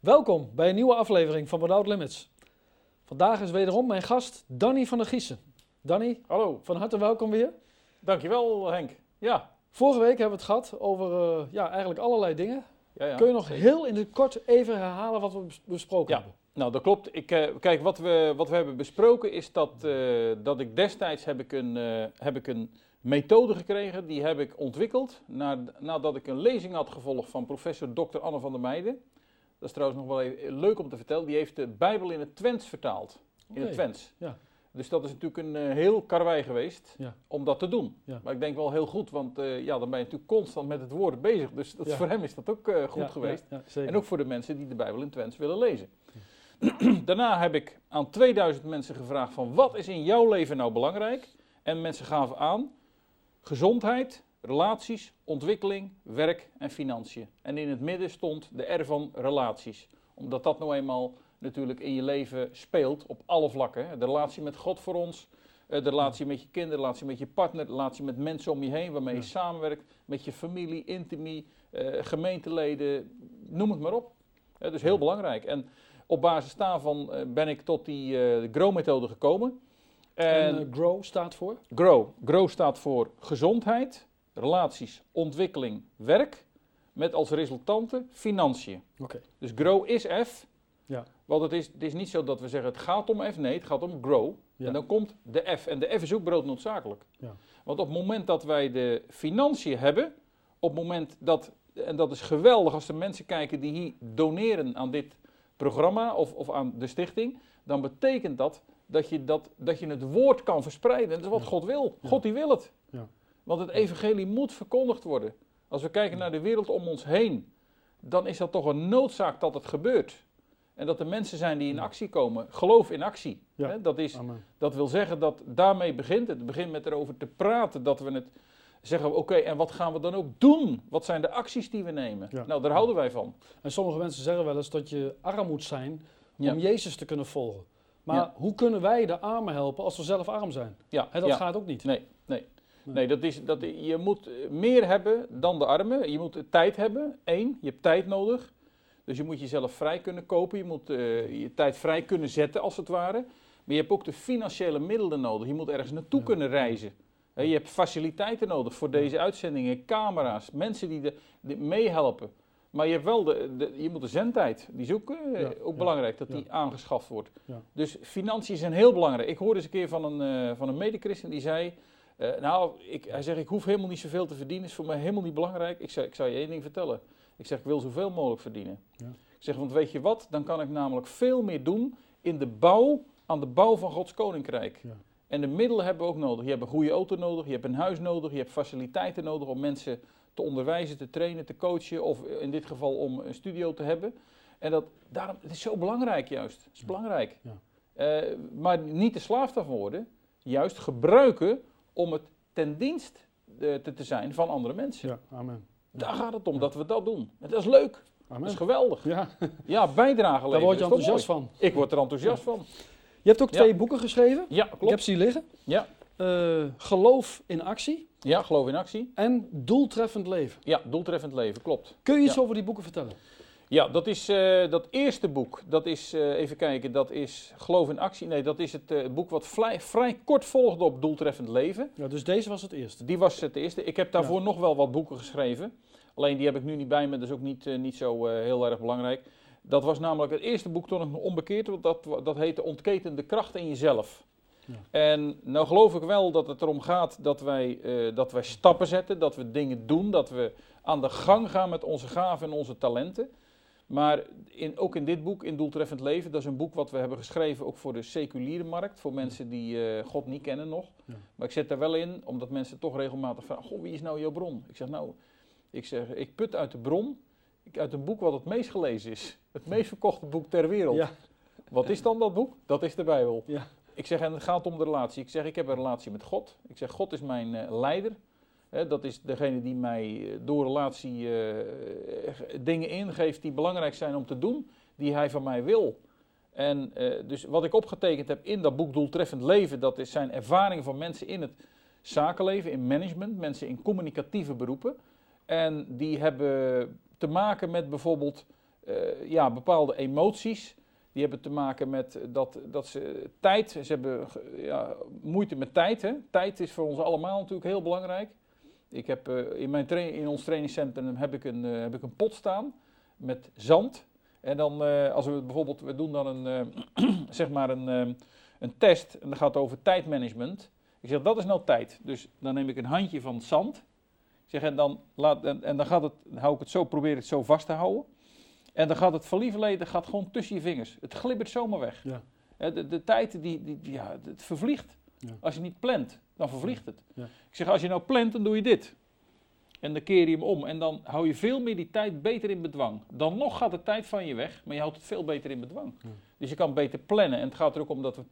Welkom bij een nieuwe aflevering van Without Limits. Vandaag is wederom mijn gast Danny van der Giessen. Danny, Hallo, van harte welkom weer. dankjewel Henk. Ja, Vorige week hebben we het gehad over eh, ja, eigenlijk allerlei dingen. ja, ja Kun je nog zeker. heel in het kort even herhalen wat we bes- besproken Ja. hebben? Nou, dat klopt. Ik, eh, kijk, wat we, wat we hebben besproken is dat, eh, dat ik destijds heb ik een, heb ik een methode gekregen. Die heb ik ontwikkeld na, nadat ik een lezing had gevolgd van professor Dr. Anne van der Meijden. Dat is trouwens nog wel even leuk om te vertellen. Die heeft de Bijbel in het Twents vertaald. In het Twents. Ja. Dus dat is natuurlijk een eh, heel karwei geweest Ja. om dat te doen. Ja. Maar ik denk wel heel goed, want eh, ja, dan ben je natuurlijk constant met het woord bezig. Dus dat, Ja. voor hem is dat ook eh, goed geweest. En ook voor de mensen die de Bijbel in Twents willen lezen. Daarna heb ik aan 2000 mensen gevraagd van wat is in jouw leven nou belangrijk? En mensen gaven aan gezondheid, relaties, ontwikkeling, werk en financiën. En in het midden stond de R van relaties. Omdat dat nou eenmaal natuurlijk in je leven speelt op alle vlakken. De relatie met God voor ons, eh, de relatie met je kinderen, de relatie met je partner, de relatie met mensen om je heen waarmee je Ja. samenwerkt, met je familie, intimie, eh, gemeenteleden, noem het maar op. Dus heel belangrijk. En op basis daarvan eh, ben ik tot die GROW-methode gekomen. En En, Grow staat voor? GROW. GROW staat voor gezondheid, relaties, ontwikkeling, werk. Met als resultante financiën. Oké. Dus GROW is F. Ja. Want het is, het is niet zo dat we zeggen het gaat om F. Nee, het gaat om GROW. Ja. En dan komt de F. En de F is ook broodnoodzakelijk. Ja. Want op het moment dat wij de financiën hebben, op het moment dat, en dat is geweldig als de mensen kijken die hier doneren aan dit programma of, of aan de stichting, dan betekent dat dat je, dat, dat je het woord kan verspreiden. Dat is wat Ja. God wil. God die wil het. Ja. Want het evangelie moet verkondigd worden. Als we kijken naar de wereld om ons heen, dan is dat toch een noodzaak dat het gebeurt. En dat er mensen zijn die in actie komen. Geloof in actie. Ja. Dat, is, Amen. dat wil zeggen dat daarmee begint het. Het begint met erover te praten. Dat we het zeggen, oké, en wat gaan we dan ook doen? Wat zijn de acties die we nemen? Ja. Nou, daar houden wij van. En sommige mensen zeggen wel eens dat je arm moet zijn Ja. om Jezus te kunnen volgen. Maar hoe kunnen wij de armen helpen als we zelf arm zijn? Ja, Hè, dat gaat ook niet. Nee, nee. Nee. Dat is, dat, je moet meer hebben dan de armen. Je moet tijd hebben. Eén, je hebt tijd nodig. Dus je moet jezelf vrij kunnen kopen. Je moet eh, je tijd vrij kunnen zetten, als het ware. Maar je hebt ook de financiële middelen nodig. Je moet ergens naartoe Ja. kunnen reizen. Je hebt faciliteiten nodig voor deze uitzendingen, camera's, mensen die, de, die meehelpen. Maar je, hebt wel de, de, je moet de zendtijd, die is ook, eh, Ja, ook ja, belangrijk, dat ja. die aangeschaft wordt. Dus financiën zijn heel belangrijk. Ik hoorde eens een keer van een, eh van een medechristen die zei... eh, nou, ik, hij zegt, ik hoef helemaal niet zoveel te verdienen, is voor mij helemaal niet belangrijk. Ik, zei, ik zal je één ding vertellen. Ik zeg, ik wil zoveel mogelijk verdienen. Ja. Ik zeg, want weet je wat, dan kan ik namelijk veel meer doen in de bouw, aan de bouw van Gods koninkrijk. Ja. En de middelen hebben we ook nodig. Je hebt een goede auto nodig, je hebt een huis nodig, je hebt faciliteiten nodig om mensen te onderwijzen, te trainen, te coachen. Of in dit geval om een studio te hebben. En dat, daarom, het is zo belangrijk juist. Het is belangrijk. Ja. Eh, maar niet de slaaf daarvan worden. Juist gebruiken om het ten dienst eh, te, te zijn van andere mensen. Ja, amen. Daar gaat het om, Ja. dat we dat doen. En dat is leuk. Dat is geweldig. Ja, Ja, bijdrage daar leveren. word je enthousiast van. Ik word er enthousiast van. Je hebt ook twee boeken geschreven. Ja, Ik heb klopt. ze hier liggen. Ja. Eh, geloof in actie Ja, geloof in actie. en doeltreffend leven. Ja, doeltreffend leven, klopt. Kun je iets over die boeken vertellen? Ja, dat is eh, dat eerste boek. Dat is, eh, even kijken, dat is Geloof in Actie. Nee, dat is het eh, boek wat vrij, vrij kort volgde op Doeltreffend Leven. Ja, dus deze was het eerste. Die was het eerste. Ik heb daarvoor nog wel wat boeken geschreven. Alleen die heb ik nu niet bij me, dat is ook niet, niet zo heel erg belangrijk. Dat was namelijk het eerste boek toen ik nog onbekeerd was. Dat, dat heette Ontketen de kracht in jezelf. Ja. En nou geloof ik wel dat het erom gaat dat wij, dat wij stappen zetten, dat we dingen doen, dat we aan de gang gaan met onze gaven en onze talenten. Maar in, ook in dit boek, In Doeltreffend Leven, dat is een boek wat we hebben geschreven ook voor de seculiere markt, voor mensen die eh, God niet kennen nog. Ja. Maar ik zet daar wel in, omdat mensen toch regelmatig vragen, goh, wie is nou jouw bron? Ik zeg nou, ik, zeg, ik put uit de bron, ik, uit een boek wat het meest gelezen is. Het meest verkochte boek ter wereld. Ja, Wat is dan dat boek? Dat is de Bijbel. Ja. Ik zeg, en het gaat om de relatie. Ik zeg, ik heb een relatie met God. Ik zeg, God is mijn eh, leider. Dat is degene die mij eh, door relatie eh, dingen ingeeft die belangrijk zijn om te doen, die hij van mij wil. En eh, dus wat ik opgetekend heb in dat boek Doeltreffend Leven, dat is zijn ervaringen van mensen in het zakenleven, in management, mensen in communicatieve beroepen. En die hebben te maken met bijvoorbeeld eh, ja, bepaalde emoties. Die hebben te maken met dat, dat ze tijd, ze hebben ja, moeite met tijd. Hè? Tijd is voor ons allemaal natuurlijk heel belangrijk. Ik heb, eh, in, mijn in ons trainingscentrum heb ik, een, eh, heb ik een pot staan met zand. En dan, eh, als we bijvoorbeeld, we doen dan een, zeg maar een, een test en dat gaat over tijdmanagement. Ik zeg, dat is nou tijd. Dus dan neem ik een handje van zand. Ik zeg, en dan, laat, en, en dan gaat het, dan hou ik het zo, probeer het zo vast te houden. En dan gaat het van lieverleden gaat gewoon tussen je vingers. Het glibbert zomaar weg. Ja. De, de tijd, die, die- ja, het vervliegt. Ja. Als je niet plant, dan vervliegt het. Ja. Ik zeg, als je nou plant, dan doe je dit. En dan keer je hem om. En dan hou je veel meer die tijd beter in bedwang. Dan nog gaat de tijd van je weg, maar je houdt het veel beter in bedwang. Ja. Dus je kan beter plannen. En het gaat er ook om dat we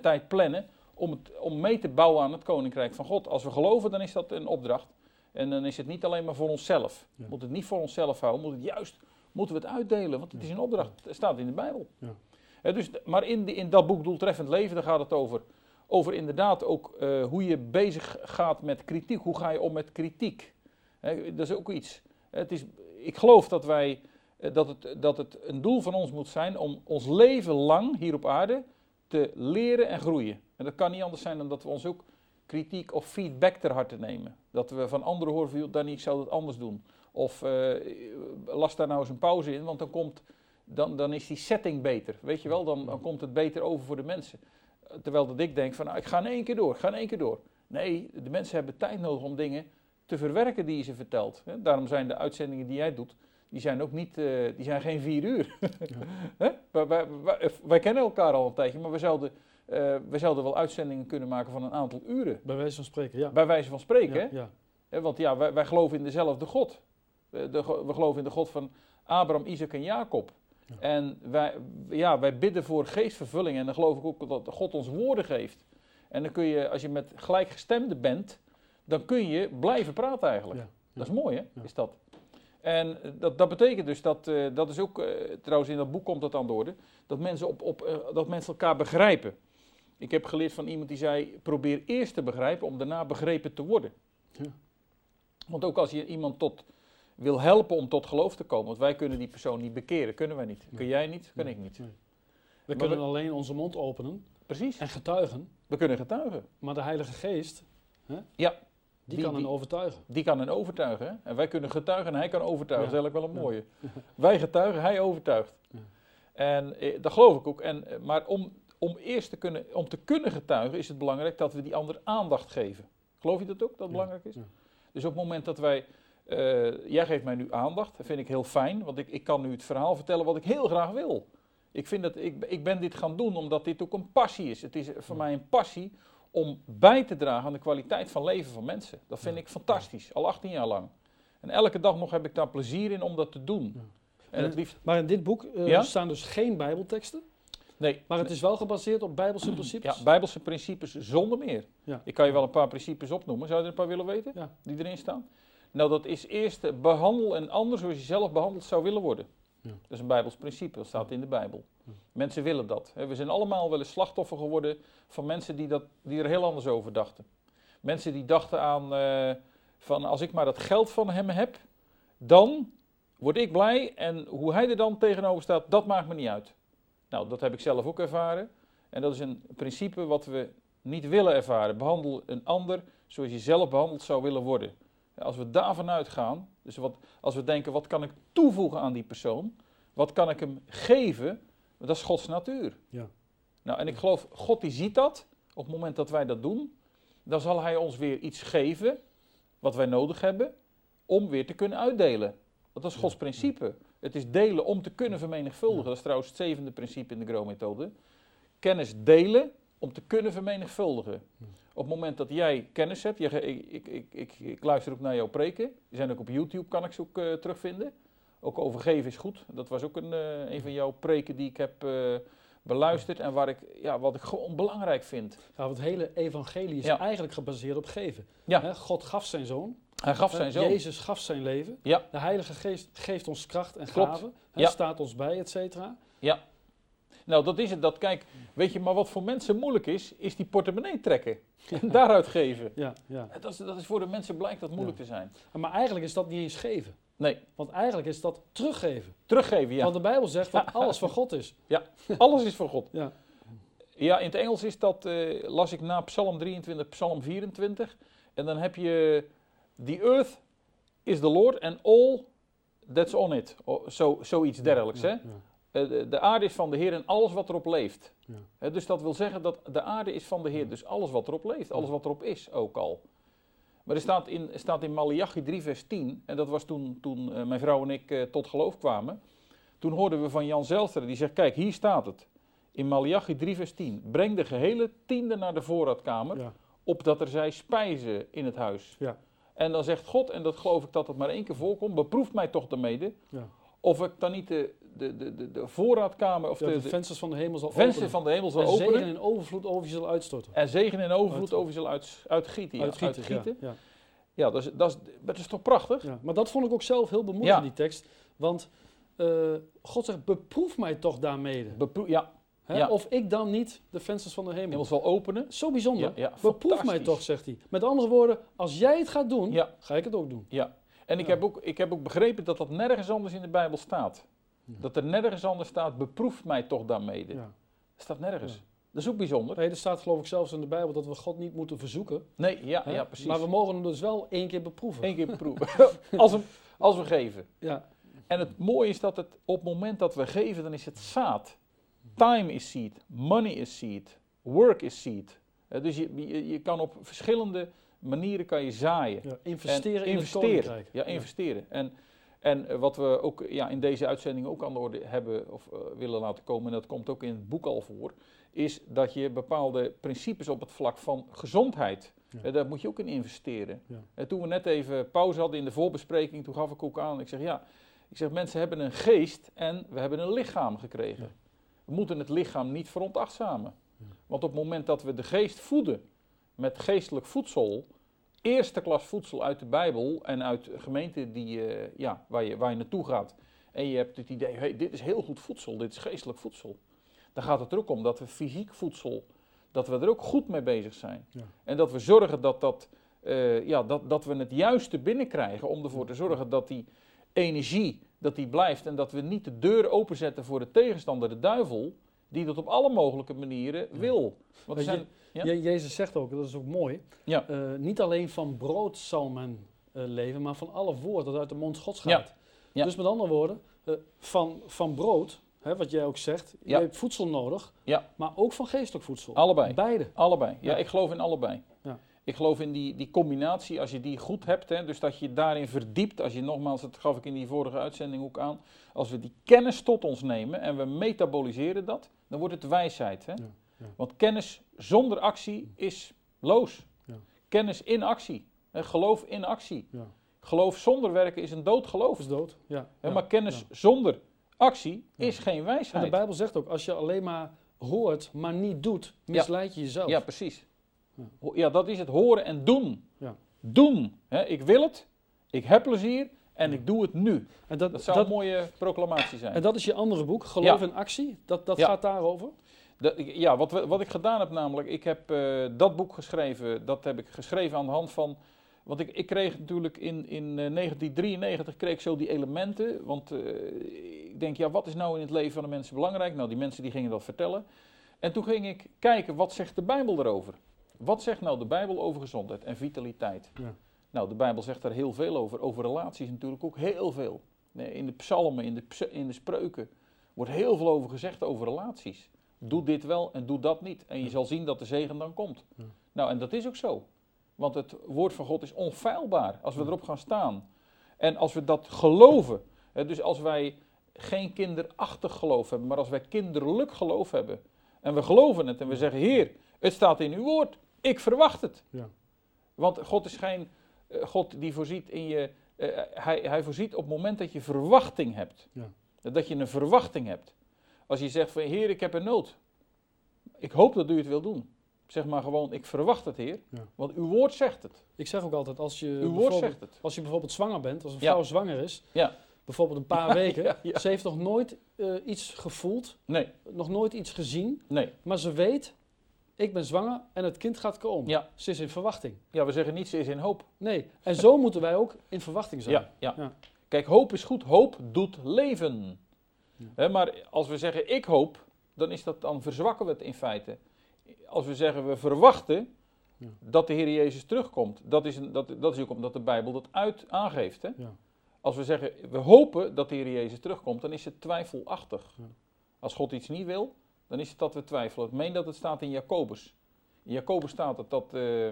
tijd plannen om, het, om mee te bouwen aan het koninkrijk van God. Als we geloven, dan is dat een opdracht. En dan is het niet alleen maar voor onszelf. Ja. We moeten het niet voor onszelf houden, we moeten het juist moeten we het uitdelen, want het is een opdracht. Het staat in de Bijbel. Ja. Dus, maar in, die- in dat boek Doeltreffend Leven, daar gaat het over, over inderdaad ook eh, hoe je bezig gaat met kritiek. Hoe ga je om met kritiek? Dat is ook iets. Het is, ik geloof dat, wij, eh, dat, het, dat het een doel van ons moet zijn om ons leven lang hier op aarde te leren en groeien. En dat kan niet anders zijn dan dat we ons ook kritiek of feedback ter harte nemen. Dat we van anderen horen van, Danny, ik zou dat anders doen. Of eh, las daar nou eens een pauze in, want dan, komt, dan, dan is die setting beter. Weet je wel, dan, dan komt het beter over voor de mensen. Eh, Terwijl dat ik denk van, nou, ik ga in één keer door, ik ga in één keer door. Nee, de mensen hebben tijd nodig om dingen te verwerken die je ze vertelt. Hè? Daarom zijn de uitzendingen die jij doet, die zijn ook niet, eh, die zijn geen vier uur. Hè? wij, wij, wij, wij kennen elkaar al een tijdje, maar we zouden, eh, we zouden wel uitzendingen kunnen maken van een aantal uren. Bij wijze van spreken, ja. Bij wijze van spreken, hè? ja. Hè, Want ja, wij, geloven in dezelfde God. Eh, de we geloven in de God van Abraham, Isaac en Jacob. Ja. En wij, ja, wij bidden voor geestvervulling. En dan geloof ik ook dat God ons woorden geeft. En dan kun je, als je met gelijkgestemden bent, dan kun je blijven praten eigenlijk. Ja, Dat is mooi, hè? Is dat. En dat, dat betekent dus dat, eh, dat is ook, eh, trouwens in dat boek komt dat aan de orde, dat mensen, op, op, eh, dat mensen elkaar begrijpen. Ik heb geleerd van iemand die zei, probeer eerst te begrijpen om daarna begrepen te worden. Ja. Want ook als je iemand tot wil helpen om tot geloof te komen, want wij kunnen die persoon niet bekeren, kunnen wij niet. Kun jij niet, kan ik niet. We kunnen we- alleen onze mond openen Precies, en getuigen, we kunnen getuigen. maar de Heilige Geest, hè, Ja, die, Die- kan hen overtuigen. Die kan hen overtuigen. Hè? En wij kunnen getuigen en hij kan overtuigen. Ja. Dat is eigenlijk wel een Ja. mooie. Wij getuigen, hij overtuigt. Ja. En eh, dat geloof ik ook. En, eh, maar om, om eerst te kunnen, om te kunnen getuigen is het belangrijk dat we die ander aandacht geven. Geloof je dat ook, dat belangrijk is? Dus op het moment dat wij... eh, jij geeft mij nu aandacht, dat vind ik heel fijn. Want ik, ik kan nu het verhaal vertellen wat ik heel graag wil. Ik, vind dat, ik, ik ben dit gaan doen omdat dit ook een passie is. Het is voor Ja. mij een passie om bij te dragen aan de kwaliteit van leven van mensen. Dat vind Ja. ik fantastisch, al 18 jaar lang. En elke dag nog heb ik daar plezier in om dat te doen. Ja. En het liefst... Maar in dit boek eh, staan dus geen Bijbelteksten, Nee, maar het is wel gebaseerd op Bijbelse principes. ja, bijbelse principes zonder meer. Ja. Ik kan je wel een paar principes opnoemen. Zou je er een paar willen weten? Ja. Die erin staan? Nou, dat is eerst eh, behandel een ander zoals je zelf behandeld zou willen worden. Ja. Dat is een Bijbels principe, dat staat in de Bijbel. Ja. Mensen willen dat. We zijn allemaal wel eens slachtoffer geworden van mensen die, dat, die er heel anders over dachten. Mensen die dachten aan, eh, van als ik maar dat geld van hem heb, dan word ik blij en hoe hij er dan tegenover staat, dat maakt me niet uit. Nou, dat heb ik zelf ook ervaren. En dat is een principe wat we niet willen ervaren. Behandel een ander zoals je zelf behandeld zou willen worden. Als we daarvan uitgaan, dus wat, als we denken, wat kan ik toevoegen aan die persoon? Wat kan ik hem geven? Dat is Gods natuur. Ja. Nou, en ik geloof, God die ziet dat. Op het moment dat wij dat doen, dan zal hij ons weer iets geven wat wij nodig hebben om weer te kunnen uitdelen. Want dat is Gods principe. Het is delen om te kunnen vermenigvuldigen. Dat is trouwens het zevende principe in de Grow-methode. Kennis delen om te kunnen vermenigvuldigen. Op het moment dat jij kennis hebt, je, ik, ik, ik, ik, luister ook naar jouw preken. Die zijn ook op YouTube, kan ik ze ook eh, terugvinden. Ook over geven is goed. Dat was ook een, eh, een van jouw preken die ik heb eh, beluisterd. En waar ik, ja, wat ik gewoon belangrijk vind. Ja, want het hele evangelie is Ja. eigenlijk gebaseerd op geven. Ja. God gaf zijn zoon. Hij gaf zijn zoon. Jezus gaf zijn leven. Ja. De Heilige Geest geeft ons kracht en Klopt. gaven. Ja. Staat ons bij, et cetera. Nou, dat is het. Dat, kijk, weet je, maar wat voor mensen moeilijk is, is die portemonnee trekken. En daaruit geven. Ja, ja. Dat is, dat is voor de mensen blijkt dat moeilijk te zijn. Maar eigenlijk is dat niet eens geven. Nee, Want eigenlijk is dat teruggeven. teruggeven, ja. Want de Bijbel zegt dat alles van God is. Alles is voor God. Ja. Ja, in het Engels is dat, eh, las ik na Psalm 23, Psalm 24. En dan heb je, the earth is the Lord and all that's on it. Zo, zoiets dergelijks, hè. Eh, de, de aarde is van de Heer en alles wat erop leeft. Ja. Dus dat wil zeggen dat de aarde is van de Heer. Dus alles wat erop leeft, alles wat erop is ook al. Maar er staat in, staat in Malachi 3 vers 10, en dat was toen, toen eh, mijn vrouw en ik eh, tot geloof kwamen. Toen hoorden we van Jan Zelster, die zegt, kijk hier staat het. In Malachi 3 vers 10, breng de gehele tiende naar de voorraadkamer, Ja. opdat er zij spijzen in het huis. Ja. En dan zegt God, en dat geloof ik dat het maar één keer voorkomt, beproef mij toch daarmee Ja. of ik dan niet de, de, de, de, de voorraadkamer of de, de vensters van de hemel zal vensters openen. van de hemel zal en zegen in overvloed over je zal uitstorten. en zegen en overvloed over je zal uit, uitgieten. Ja, Uitgieten, uitgieten. Ja, ja. Dat, is, dat, is, dat is toch prachtig? Maar dat vond ik ook zelf heel bemoedigend, die tekst. Want eh, God zegt, beproef mij toch daarmee. Ja, Hè? Ja. Of ik dan niet de vensters van de hemel. hemel zal openen. Zo bijzonder. Ja, ja, beproef mij toch, zegt hij. Met andere woorden, als jij het gaat doen, Ja. ga ik het ook doen. Ja. En ik, heb ook, ik heb ook begrepen dat dat nergens anders in de Bijbel staat. Dat er nergens anders staat, beproef mij toch daarmee. Ja. Dat staat nergens. Dat is ook bijzonder. Nee, er staat geloof ik zelfs in de Bijbel dat we God niet moeten verzoeken. Nee, ja, hè? ja precies. Maar we mogen hem dus wel één keer beproeven. Eén keer beproeven. als, we, als we geven. Ja, En het mooie is dat het op het moment dat we geven, dan is het zaad. Time is seed, money is seed, work is seed. Dus je, je, je kan op verschillende manieren kan je zaaien. ja, investeren En in het koninkrijk. Ja, investeren. En, en eh, wat we ook ja, in deze uitzending ook aan de orde hebben of eh, willen laten komen, en dat komt ook in het boek al voor, is dat je bepaalde principes op het vlak van gezondheid, Ja. eh, daar moet je ook in investeren. Ja. Eh, toen we net even pauze hadden in de voorbespreking, toen gaf ik ook aan, ik zeg ja, ik zeg mensen hebben een geest en we hebben een lichaam gekregen. We moeten het lichaam niet veronachtzamen. Want op het moment dat we de geest voeden met geestelijk voedsel, eerste klas voedsel uit de Bijbel en uit gemeenten die, eh, ja, waar, je, waar je naartoe gaat. En je hebt het idee, hey, dit is heel goed voedsel, dit is geestelijk voedsel. Dan gaat het er ook om dat we fysiek voedsel, dat we er ook goed mee bezig zijn. Ja. En dat we zorgen dat, dat, eh, ja, dat, dat we het juiste binnenkrijgen om ervoor te zorgen dat die energie, dat die blijft. En dat we niet de deur openzetten voor de tegenstander, de duivel, die dat op alle mogelijke manieren Ja. wil. Want je, zijn, Ja. Je- Jezus zegt ook, dat is ook mooi, Ja. eh, niet alleen van brood zal men eh, leven, maar van alle woord dat uit de mond Gods gaat. Ja. Dus met andere woorden, eh, van, van brood, hè, wat jij ook zegt, Ja. je hebt voedsel nodig, Ja. maar ook van geestelijk voedsel. Allebei. Beide. Allebei. Ja, Ja. ik geloof in allebei. Ik geloof in die, die combinatie, als je die goed hebt, hè, dus dat je daarin verdiept, als je nogmaals, dat gaf ik in die vorige uitzending ook aan, als we die kennis tot ons nemen en we metaboliseren dat, dan wordt het wijsheid. Hè? Ja, ja. Want kennis zonder actie is loos. Ja. Kennis in actie. Hè, geloof in actie. Ja. Geloof zonder werken is een dood geloof. Is dood. Ja. Hè, maar kennis zonder actie is geen En de wijsheid. Bijbel zegt ook, als je alleen maar hoort, maar niet doet, misleid je jezelf. Ja, precies. Ja. Dat is het horen en doen. Ja. Doen. Hè, ik wil het, ik heb plezier en ik doe het nu. En dat, Dat zou dat- een mooie proclamatie zijn. en dat is je andere boek, Geloof Ja. in Actie. Dat, dat Ja. gaat daarover. Dat- ja, wat, wat ik gedaan heb namelijk, ik heb eh, dat boek geschreven, dat heb ik geschreven aan de hand van, want ik, ik kreeg natuurlijk in, in eh, 1993 kreeg ik zo die elementen, want eh, ik denk, ja, wat is nou in het leven van de mensen belangrijk? Nou, die mensen die gingen dat vertellen. En toen ging ik kijken, wat zegt de Bijbel erover? Wat zegt nou de Bijbel over gezondheid en vitaliteit? Ja. Nou, de Bijbel zegt daar heel veel over. Over relaties natuurlijk ook heel veel. Nee, In de psalmen, in de, in de spreuken wordt heel veel over gezegd over relaties. Doe dit wel en doe dat niet. En je Ja. zal zien dat de zegen dan komt. Ja. Nou, en dat is ook zo. Want het woord van God is onfeilbaar als we erop gaan staan. En als we dat geloven. Hè, dus als wij geen kinderachtig geloof hebben, maar als wij kinderlijk geloof hebben. En we geloven het en we zeggen, Heer, het staat in uw woord. Ik verwacht het. Ja. Want God is geen eh, God die voorziet in je. eh, hij, hij voorziet op het moment dat je verwachting hebt. Ja. Dat je een verwachting hebt. Als je zegt van Heer, ik heb een nood. Ik hoop dat u het wil doen. Zeg maar gewoon, ik verwacht het, Heer. Ja. Want uw woord zegt het. Ik zeg ook altijd, als je, Uw woord zegt het. als je bijvoorbeeld zwanger bent, als een vrouw zwanger is, Ja. bijvoorbeeld een paar weken, ze heeft nog nooit eh, iets gevoeld, Nee, nog nooit iets gezien, nee. maar ze weet, ik ben zwanger en het kind gaat komen. Ja. Ze is in verwachting. Ja, we zeggen niet, ze is in hoop. Nee, en zo moeten wij ook in verwachting zijn. Ja, ja. Ja. Kijk, hoop is goed. Hoop doet leven. Ja. Maar als we zeggen ik hoop, dan, is dat, dan verzwakken we het in feite. Als we zeggen we verwachten dat de Heer Jezus terugkomt, dat is, een, dat, dat is ook omdat de Bijbel dat uit aangeeft. Hè? Ja. Als we zeggen we hopen dat de Heer Jezus terugkomt, dan is het twijfelachtig. Als God iets niet wil, dan is het dat we twijfelen. Ik meen dat het staat in Jacobus. In Jacobus staat het dat eh,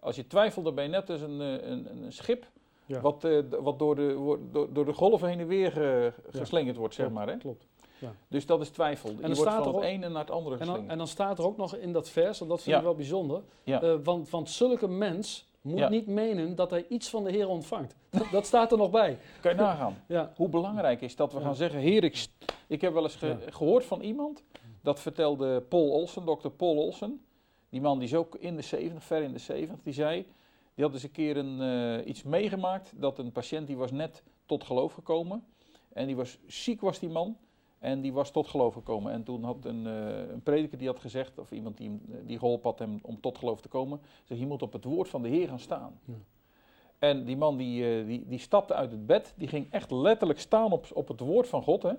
als je twijfelt, dan ben je net als een, eh, een, een schip Ja. wat, eh, wat door, de, door, door de golven heen en weer ge- geslingerd wordt, zeg Klopt, maar. Hè? Klopt. Dus dat is twijfel. je dan wordt staat van er het ook- ene naar het andere En dan, en staat er ook nog in dat vers, en dat vind Ja. ik wel bijzonder, Ja. want, want zulke mens moet Ja. niet menen dat hij iets van de Heer ontvangt. Dat, dat staat er nog bij. Kan je nagaan Ja. hoe belangrijk is dat we Ja. gaan zeggen, heer, ik, ik heb wel eens ge- Ja. gehoord van iemand, dat vertelde Paul Olsen, dokter Paul Olsen, die man die is ook in de 70, ver in de 70, die zei, die had eens een keer een, eh, iets meegemaakt, dat een patiënt die was net tot geloof gekomen, en die was ziek was die man, en die was tot geloof gekomen. En toen had een, eh, een prediker die had gezegd, of iemand die, eh, die geholpen had hem om tot geloof te komen, zei, je moet op het woord van de Heer gaan staan. Ja. En die man die, die, die stapte uit het bed, die ging echt letterlijk staan op, op het woord van God. Hè?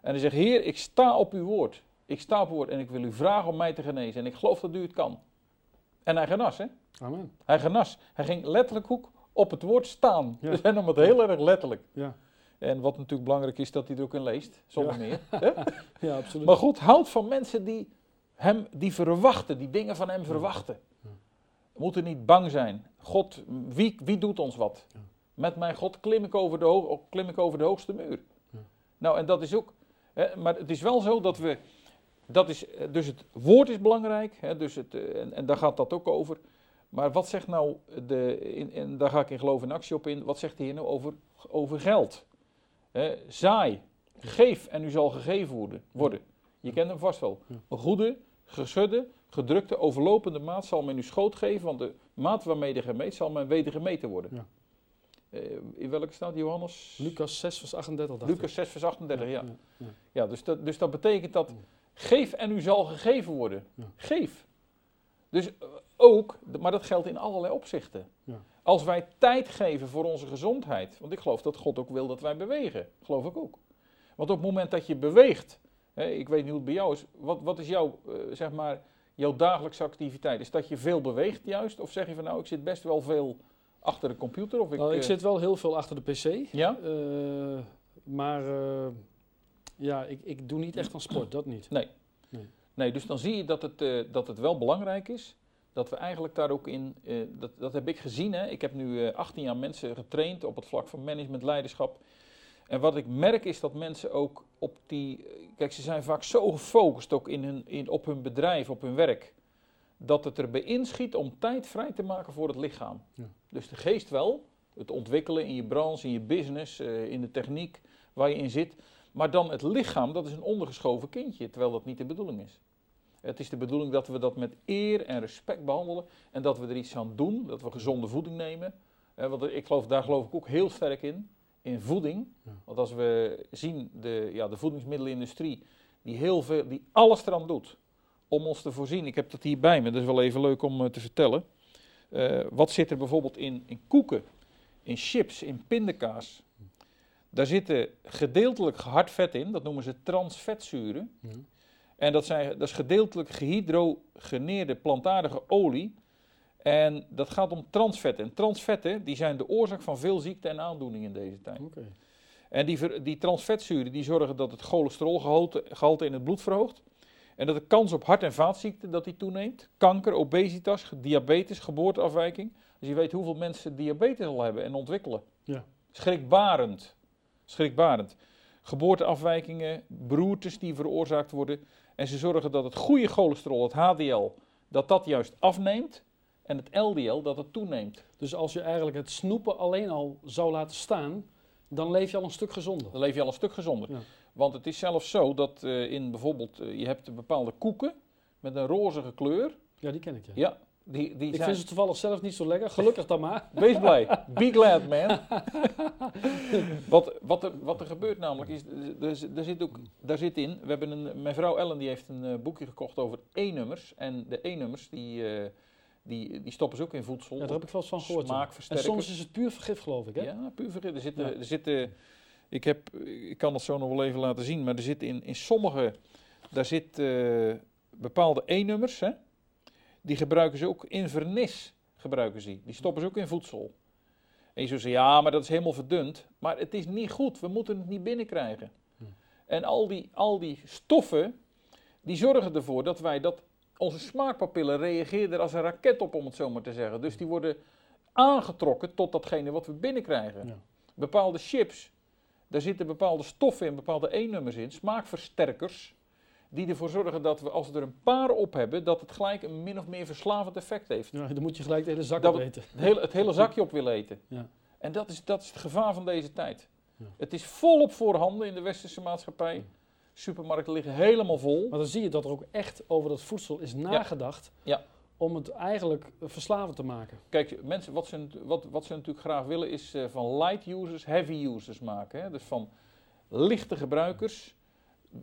En hij zegt, Heer, ik sta op uw woord. Ik sta op woord en ik wil u vragen om mij te genezen. En ik geloof dat u het kan. En hij genas, hè? Amen. Hij genas. Hij ging letterlijk hoek op het woord staan. Ja. Dus hij nam het heel erg letterlijk. Ja. En wat natuurlijk belangrijk is, dat hij er ook in leest, zonder Ja. meer. Ja, absoluut. Maar God houdt van mensen die hem, die verwachten, die dingen van hem verwachten. We moeten niet bang zijn. God, wie, wie doet ons wat? Met mijn God klim ik over de, hoog, klim ik over de hoogste muur. Ja. Nou, en dat is ook. Hè, maar het is wel zo dat we. Dat is, eh, dus het woord is belangrijk, hè, dus het, eh, en, en daar gaat dat ook over. Maar wat zegt nou, de, in, en daar ga ik in geloof en actie op in, wat zegt de Heer nou over, over geld? Hè, zaai, geef en u zal gegeven worden. worden. Je kent hem vast wel. Een goede, geschudde, gedrukte, overlopende maat zal men u schoot geven, want de maat waarmee de gemeet zal men weten gemeten worden. Ja. Eh, in welke staat Johannes? Lucas 6 vers 38 dacht Lucas 6 vers 38, ja. ja. ja. Ja, dus dat, dus dat betekent dat. Geef en u zal gegeven worden. Ja. Geef. Dus eh, ook, maar dat geldt in allerlei opzichten. Ja. Als wij tijd geven voor onze gezondheid, want ik geloof dat God ook wil dat wij bewegen, geloof ik ook. Want op het moment dat je beweegt, hè, ik weet niet hoe het bij jou is, wat, wat is jouw, eh, zeg maar, jouw dagelijkse activiteit? Is dat je veel beweegt juist? Of zeg je van nou, ik zit best wel veel achter de computer? Of ik, Nou, ik eh, zit wel heel veel achter de pc. Ja? maar ja, ik, ik doe niet echt aan sport, dat niet. Nee, dus dan zie je dat het, eh, dat het wel belangrijk is. Dat we eigenlijk daar ook in, eh, dat, dat heb ik gezien. Hè. Ik heb nu eh, 18 jaar mensen getraind op het vlak van management, leiderschap. En wat ik merk is dat mensen ook op die. Kijk, ze zijn vaak zo gefocust ook in hun, in, op hun bedrijf, op hun werk. Dat het erbij inschiet om tijd vrij te maken voor het lichaam. Ja. Dus de geest wel, het ontwikkelen in je branche, in je business, in de techniek waar je in zit. Maar dan het lichaam, dat is een ondergeschoven kindje, terwijl dat niet de bedoeling is. Het is de bedoeling dat we dat met eer en respect behandelen en dat we er iets aan doen, dat we gezonde voeding nemen. Want ik geloof, daar geloof ik ook heel sterk in, in voeding. Want als we zien, de, ja, de voedingsmiddelenindustrie, die, heel veel, die alles eraan doet om ons te voorzien. Ik heb dat hier bij me, dat is wel even leuk om eh, te vertellen. Eh, wat zit er bijvoorbeeld in, in koeken, in chips, in pindakaas? Daar zitten gedeeltelijk gehard vet in, dat noemen ze transvetzuren. Ja. En dat, zijn, dat is gedeeltelijk gehydrogeneerde plantaardige olie. En dat gaat om transvetten. En transvetten die zijn de oorzaak van veel ziekten en aandoeningen in deze tijd. En die, die transvetzuren die zorgen dat het cholesterolgehalte gehalte in het bloed verhoogt. En dat de kans op hart- en vaatziekten dat die toeneemt. Kanker, obesitas, diabetes, geboorteafwijking. Dus je weet hoeveel mensen diabetes al hebben en ontwikkelen. Ja. Schrikbarend. Schrikbarend. Geboorteafwijkingen, beroertes die veroorzaakt worden. En ze zorgen dat het goede cholesterol, het HDL, dat dat juist afneemt. En het LDL, dat het toeneemt. Dus als je eigenlijk het snoepen alleen al zou laten staan, dan leef je al een stuk gezonder. Dan leef je al een stuk gezonder. Ja. Want het is zelfs zo dat eh, in bijvoorbeeld, eh, je hebt bepaalde koeken met een rozige kleur. Ja, die ken ik. Ja. Ja, die, die ik zijn... vind ze toevallig zelf niet zo lekker. Gelukkig dan maar. Wees blij. Be glad, man. wat, wat, er, wat er gebeurt namelijk is, er, er zit ook, daar zit in, we hebben een, mijn vrouw Ellen die heeft een eh, boekje gekocht over E-nummers. En de E-nummers die, eh, Die, die stoppen ze ook in voedsel. Ja, daar heb ik wel eens van gehoord. En soms is het puur vergif, geloof ik, hè? Ja, puur vergif. Er zitten, Ja. er zitten, ik, heb, ik kan dat zo nog wel even laten zien, maar er zitten in, in sommige, daar zit eh, bepaalde E-nummers, hè, die gebruiken ze ook in vernis, gebruiken ze die. Die stoppen ze ook in voedsel. En je zou zeggen, ja, maar dat is helemaal verdund. Maar het is niet goed, we moeten het niet binnenkrijgen. Hm. En al die, al die stoffen, die zorgen ervoor dat wij dat, onze smaakpapillen reageren er als een raket op, om het zo maar te zeggen. Dus die worden aangetrokken tot datgene wat we binnenkrijgen. Ja. Bepaalde chips, daar zitten bepaalde stoffen in, bepaalde E-nummers in, smaakversterkers, die ervoor zorgen dat we, als we er een paar op hebben, dat het gelijk een min of meer verslavend effect heeft. Ja, dan moet je gelijk de hele zak Dat we- opeten. Het hele, het hele zakje op willen eten. Ja. En dat is, dat is het gevaar van deze tijd. Ja. Het is volop voorhanden in de westerse maatschappij. Supermarkten liggen helemaal vol. Maar dan zie je dat er ook echt over dat voedsel is nagedacht Ja. om het eigenlijk eh, verslavend te maken. Kijk, mensen, wat ze, wat, wat ze natuurlijk graag willen is eh, van light users heavy users maken. Hè? Dus van lichte gebruikers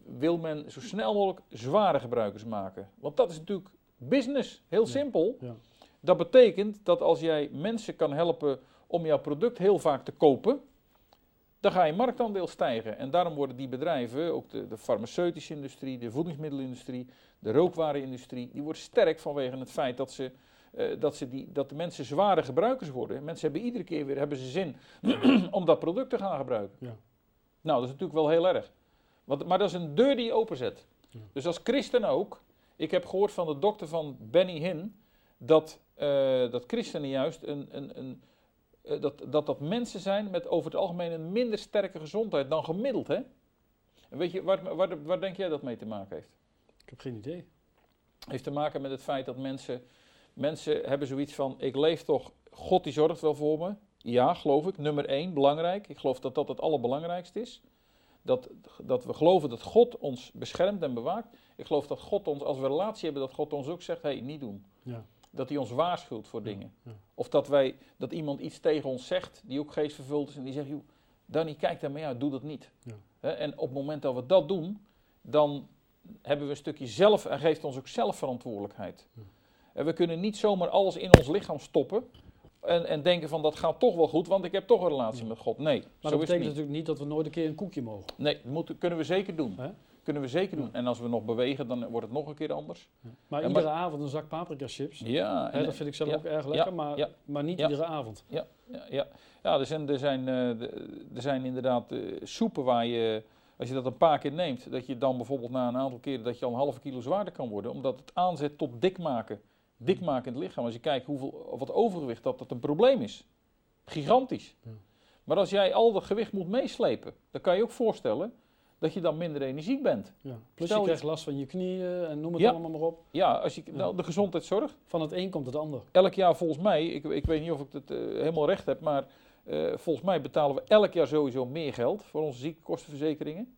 wil men zo snel mogelijk zware gebruikers maken. Want dat is natuurlijk business, heel simpel. Ja. Dat betekent dat als jij mensen kan helpen om jouw product heel vaak te kopen, dan ga je marktaandeel stijgen. En daarom worden die bedrijven, ook de, de farmaceutische industrie, de voedingsmiddelenindustrie, de rookwarenindustrie, die wordt sterk vanwege het feit dat ze, eh, dat, ze die, dat de mensen zware gebruikers worden. Mensen hebben iedere keer weer hebben ze zin om dat product te gaan gebruiken. Ja. Nou, dat is natuurlijk wel heel erg. Want, maar dat is een deur die je openzet. Ja. Dus als christen ook, ik heb gehoord van de dokter van Benny Hinn, dat, eh, dat christenen juist een, een, een, eh, dat, dat dat mensen zijn met over het algemeen een minder sterke gezondheid dan gemiddeld. Hè? En weet je, waar, waar, waar denk jij dat mee te maken heeft? Ik heb geen idee. heeft te maken met het feit dat mensen, mensen hebben zoiets van, ik leef toch, God die zorgt wel voor me. Ja, geloof ik. Nummer één, belangrijk. Ik geloof dat dat het allerbelangrijkste is. Dat, dat we geloven dat God ons beschermt en bewaakt. Ik geloof dat God ons, als we relatie hebben, dat God ons ook zegt, hé, hey, niet doen. Ja. Dat hij ons waarschuwt voor dingen. ja. Of dat, wij, dat iemand iets tegen ons zegt, die ook geestvervuld is, en die zegt, joh, Danny, kijk daar maar uit, doe dat niet. En op het moment dat we dat doen, dan hebben we een stukje zelf, en geeft ons ook zelfverantwoordelijkheid. En we kunnen niet zomaar alles in ons lichaam stoppen en, en denken van dat gaat toch wel goed, want ik heb toch een relatie Ja. met God. Nee, Maar zo dat betekent niet. natuurlijk niet dat we nooit een keer een koekje mogen. Nee, dat moeten, kunnen we zeker doen. Kunnen we zeker Ja. doen. En als we nog bewegen, dan wordt het nog een keer anders. Maar iedere avond een zak paprika chips. Ja, dat vind ik zelf ook erg lekker, maar, maar niet iedere avond. Ja, ja. ja er, zijn, er, zijn, eh, er zijn inderdaad eh, soepen waar je, als je dat een paar keer neemt, dat je dan bijvoorbeeld na een aantal keren dat je al een halve kilo zwaarder kan worden, omdat het aanzet tot dik maken. Dik maken in het lichaam. Als je kijkt hoeveel, wat overgewicht, dat dat een probleem is. Gigantisch. Ja. Maar als jij al dat gewicht moet meeslepen, dan kan je ook voorstellen dat je dan minder energiek bent. Ja. Plus Stel je krijgt last van je knieën en noem het Ja. allemaal maar op. Ja, als je, nou, de gezondheidszorg, Van het een komt het ander. elk jaar volgens mij, ik, ik weet niet of ik het eh, helemaal recht heb, maar eh, volgens mij betalen we elk jaar sowieso meer geld voor onze ziektekostenverzekeringen.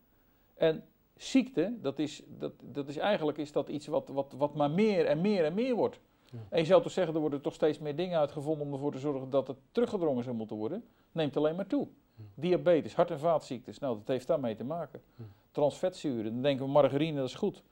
En ziekte, dat is, dat, dat is eigenlijk is dat iets wat, wat, wat maar meer en meer en meer wordt. Ja. En je zou toch zeggen, er worden toch steeds meer dingen uitgevonden om ervoor te zorgen dat het teruggedrongen zou moeten worden. Neemt alleen maar toe. Ja. Diabetes, hart- en vaatziektes, nou dat heeft daarmee te maken. Ja. Transvetzuren, dan denken we margarine, dat is goed.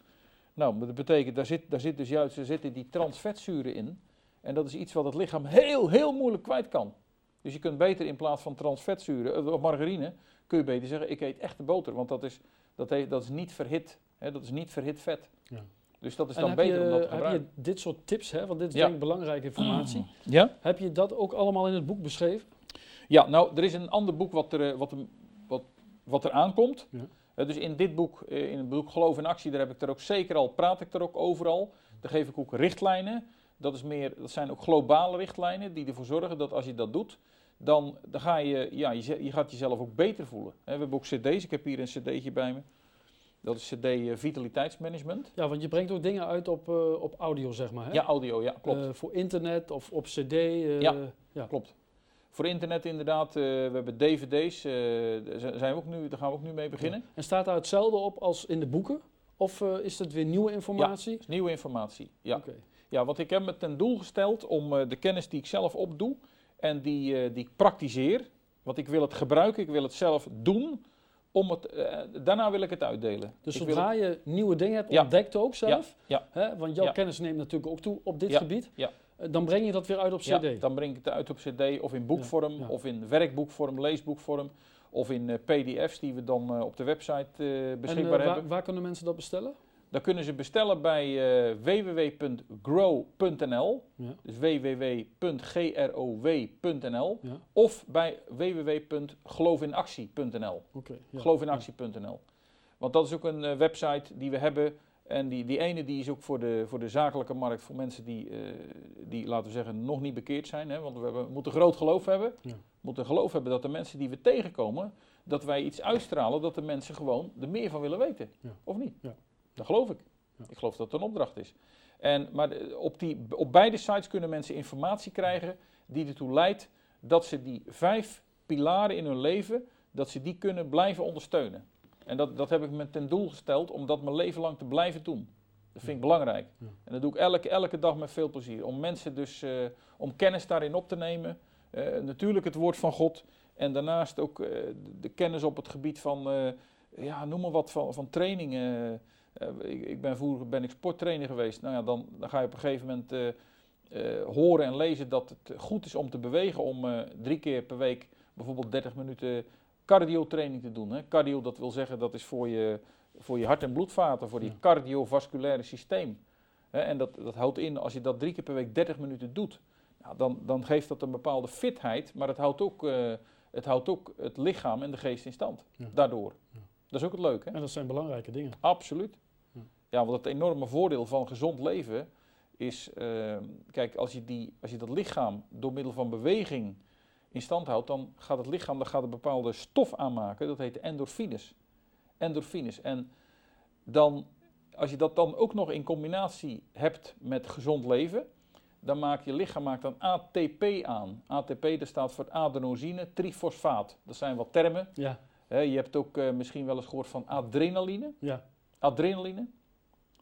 Nou, maar dat betekent, daar zit, daar zit dus juist er zitten die transvetzuren in. En dat is iets wat het lichaam heel, heel moeilijk kwijt kan. Dus je kunt beter in plaats van transvetzuren, eh, of margarine, kun je beter zeggen, ik eet echte boter. Want dat is, dat heeft, dat is niet verhit. Hè, dat is niet verhit vet. Ja. Dus dat is En dan heb beter je, om dat te heb gebruiken. je dit soort tips, hè? want dit is Ja. denk ik belangrijke informatie. Ja? Heb je dat ook allemaal in het boek beschreven? Ja, nou, er is een ander boek wat er, eh, wat, wat, wat er aankomt. Ja. Eh, dus in dit boek, eh, in het boek Geloof in Actie, daar heb ik er ook zeker al, praat ik er ook overal. Daar geef ik ook richtlijnen. Dat, is meer, dat zijn ook globale richtlijnen die ervoor zorgen dat als je dat doet, dan, dan ga je, ja, je, gaat jezelf ook beter voelen. We hebben ook cd's, ik heb hier een cd'tje bij me. Dat is cd eh, Vitaliteitsmanagement. Ja, want je brengt ook dingen uit op, eh, op audio, zeg maar. Hè? Ja, audio, ja, klopt. Eh, voor internet of op cd. Ja. ja. Klopt. Voor internet inderdaad, we hebben dvd's, daar zijn we ook nu, daar gaan we ook nu mee beginnen. En staat daar hetzelfde op als in de boeken? Of is het weer nieuwe informatie? Dat is nieuwe informatie. Ja. Oké. ja, want ik heb me ten doel gesteld om de kennis die ik zelf opdoe en die, eh, die ik praktiseer, want ik wil het gebruiken, ik wil het zelf doen, om het, eh, daarna wil ik het uitdelen. Dus Ik wil zodra je nieuwe dingen hebt Ja. ontdekt ook zelf, ja. Hè? want jouw kennis neemt natuurlijk ook toe op dit gebied. Eh, Dan breng je dat weer uit op Ja, CD. dan breng ik het uit op cd of in boekvorm, of in werkboekvorm, leesboekvorm, of in pdf's die we dan op de website en beschikbaar waar, hebben. waar kunnen mensen dat bestellen? Dan kunnen ze bestellen bij eh, www.grow.nl, Ja. dus www.grow.nl, Ja, of bij www.geloofinactie.nl. oké. ja. Geloofinactie.nl. Want dat is ook een eh, website die we hebben. En die, die ene die is ook voor de, voor de zakelijke markt, voor mensen die, eh, die, laten we zeggen, nog niet bekeerd zijn. Hè? Want we, hebben, we moeten groot geloof hebben. Ja. We moeten geloof hebben dat de mensen die we tegenkomen, dat wij iets uitstralen, dat de mensen gewoon er meer van willen weten. Of niet? Ja. Dat geloof ik. Ja. Ik geloof dat het een opdracht is. En, maar de- op, die, op beide sites kunnen mensen informatie krijgen die ertoe leidt dat ze die vijf pilaren in hun leven, dat ze die kunnen blijven ondersteunen. En dat, dat heb ik me ten doel gesteld om dat mijn leven lang te blijven doen. Dat vind ik belangrijk. Ja. En dat doe ik elke, elke dag met veel plezier. Om mensen dus, eh, om kennis daarin op te nemen. Eh, natuurlijk het woord van God. En daarnaast ook eh, de- kennis op het gebied van, eh, ja, noem maar wat, van, van trainingen. Eh, ik, ik ben vroeger ben ik sporttrainer geweest. Nou ja, dan, dan ga je op een gegeven moment eh, eh, horen en lezen dat het goed is om te bewegen. Om drie keer per week bijvoorbeeld 30 minuten cardio-training te doen. Hè. Cardio, dat wil zeggen, dat is voor je, voor je hart- en bloedvaten, voor Ja. cardiovasculaire systeem. Hè, en dat, dat houdt in, als je dat drie keer per week 30 minuten doet, nou, dan, dan geeft dat een bepaalde fitheid, maar het houdt ook, het, houdt ook het lichaam en de geest in stand. Ja. Daardoor. Ja. Dat is ook het leuke. Hè? En dat zijn belangrijke dingen. Absoluut. Ja. Want het enorme voordeel van gezond leven is, eh, kijk, als je, die, als je dat lichaam door middel van beweging in stand houdt, dan gaat het lichaam dan gaat een bepaalde stof aanmaken, dat heet endorfines. Endorfines. En dan, als je dat dan ook nog in combinatie hebt met gezond leven, dan maakt je lichaam maakt dan ATP aan. ATP dat staat voor adenosine trifosfaat. Dat zijn wat termen. Ja, je hebt ook eh, misschien wel eens gehoord van adrenaline. ja. Adrenaline.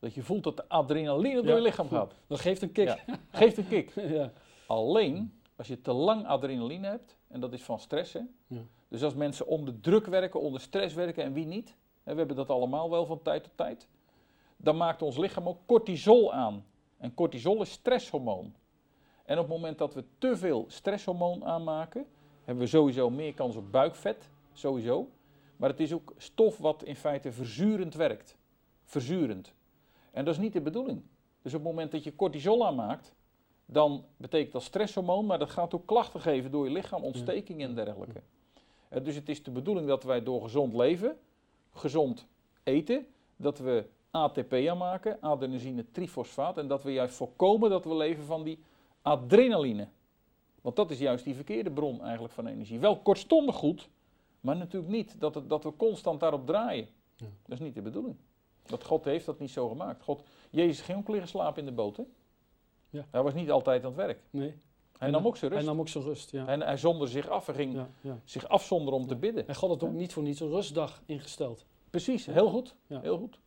Dat je voelt dat de adrenaline door je lichaam gaat. Dat geeft een kick. Geeft een kick. Ja. Alleen als je te lang adrenaline hebt, en dat is van stress. Hè? Ja. Dus als mensen onder druk werken, onder stress werken en wie niet, hè, we hebben dat allemaal wel van tijd tot tijd, dan maakt ons lichaam ook cortisol aan. En cortisol is stresshormoon. En op het moment dat we te veel stresshormoon aanmaken, hebben we sowieso meer kans op buikvet, sowieso. Maar het is ook stof wat in feite verzurend werkt. Verzurend. En dat is niet de bedoeling. Dus op het moment dat je cortisol aanmaakt, dan betekent dat stresshormoon, maar dat gaat ook klachten geven door je lichaam, ontsteking en dergelijke. Eh, Dus het is de bedoeling dat wij door gezond leven, gezond eten, dat we ATP aanmaken, adenosine trifosfaat, en dat we juist voorkomen dat we leven van die adrenaline. Want dat is juist die verkeerde bron eigenlijk van energie. Wel kortstondig goed, maar natuurlijk niet dat, het, dat we constant daarop draaien. Ja. Dat is niet de bedoeling. Dat God heeft dat niet zo gemaakt. God, Jezus ging ook liggen slapen in de boot. Hè? Ja. Hij was niet altijd aan het werk. Nee. Hij nam ook zijn Hij rust. nam ook zijn rust, ja. En hij zonderde zich af. Hij ging ja, ja. zich afzonderen om te bidden. En God had ook niet voor niets een rustdag ingesteld. Precies, heel goed. Ja. Heel goed.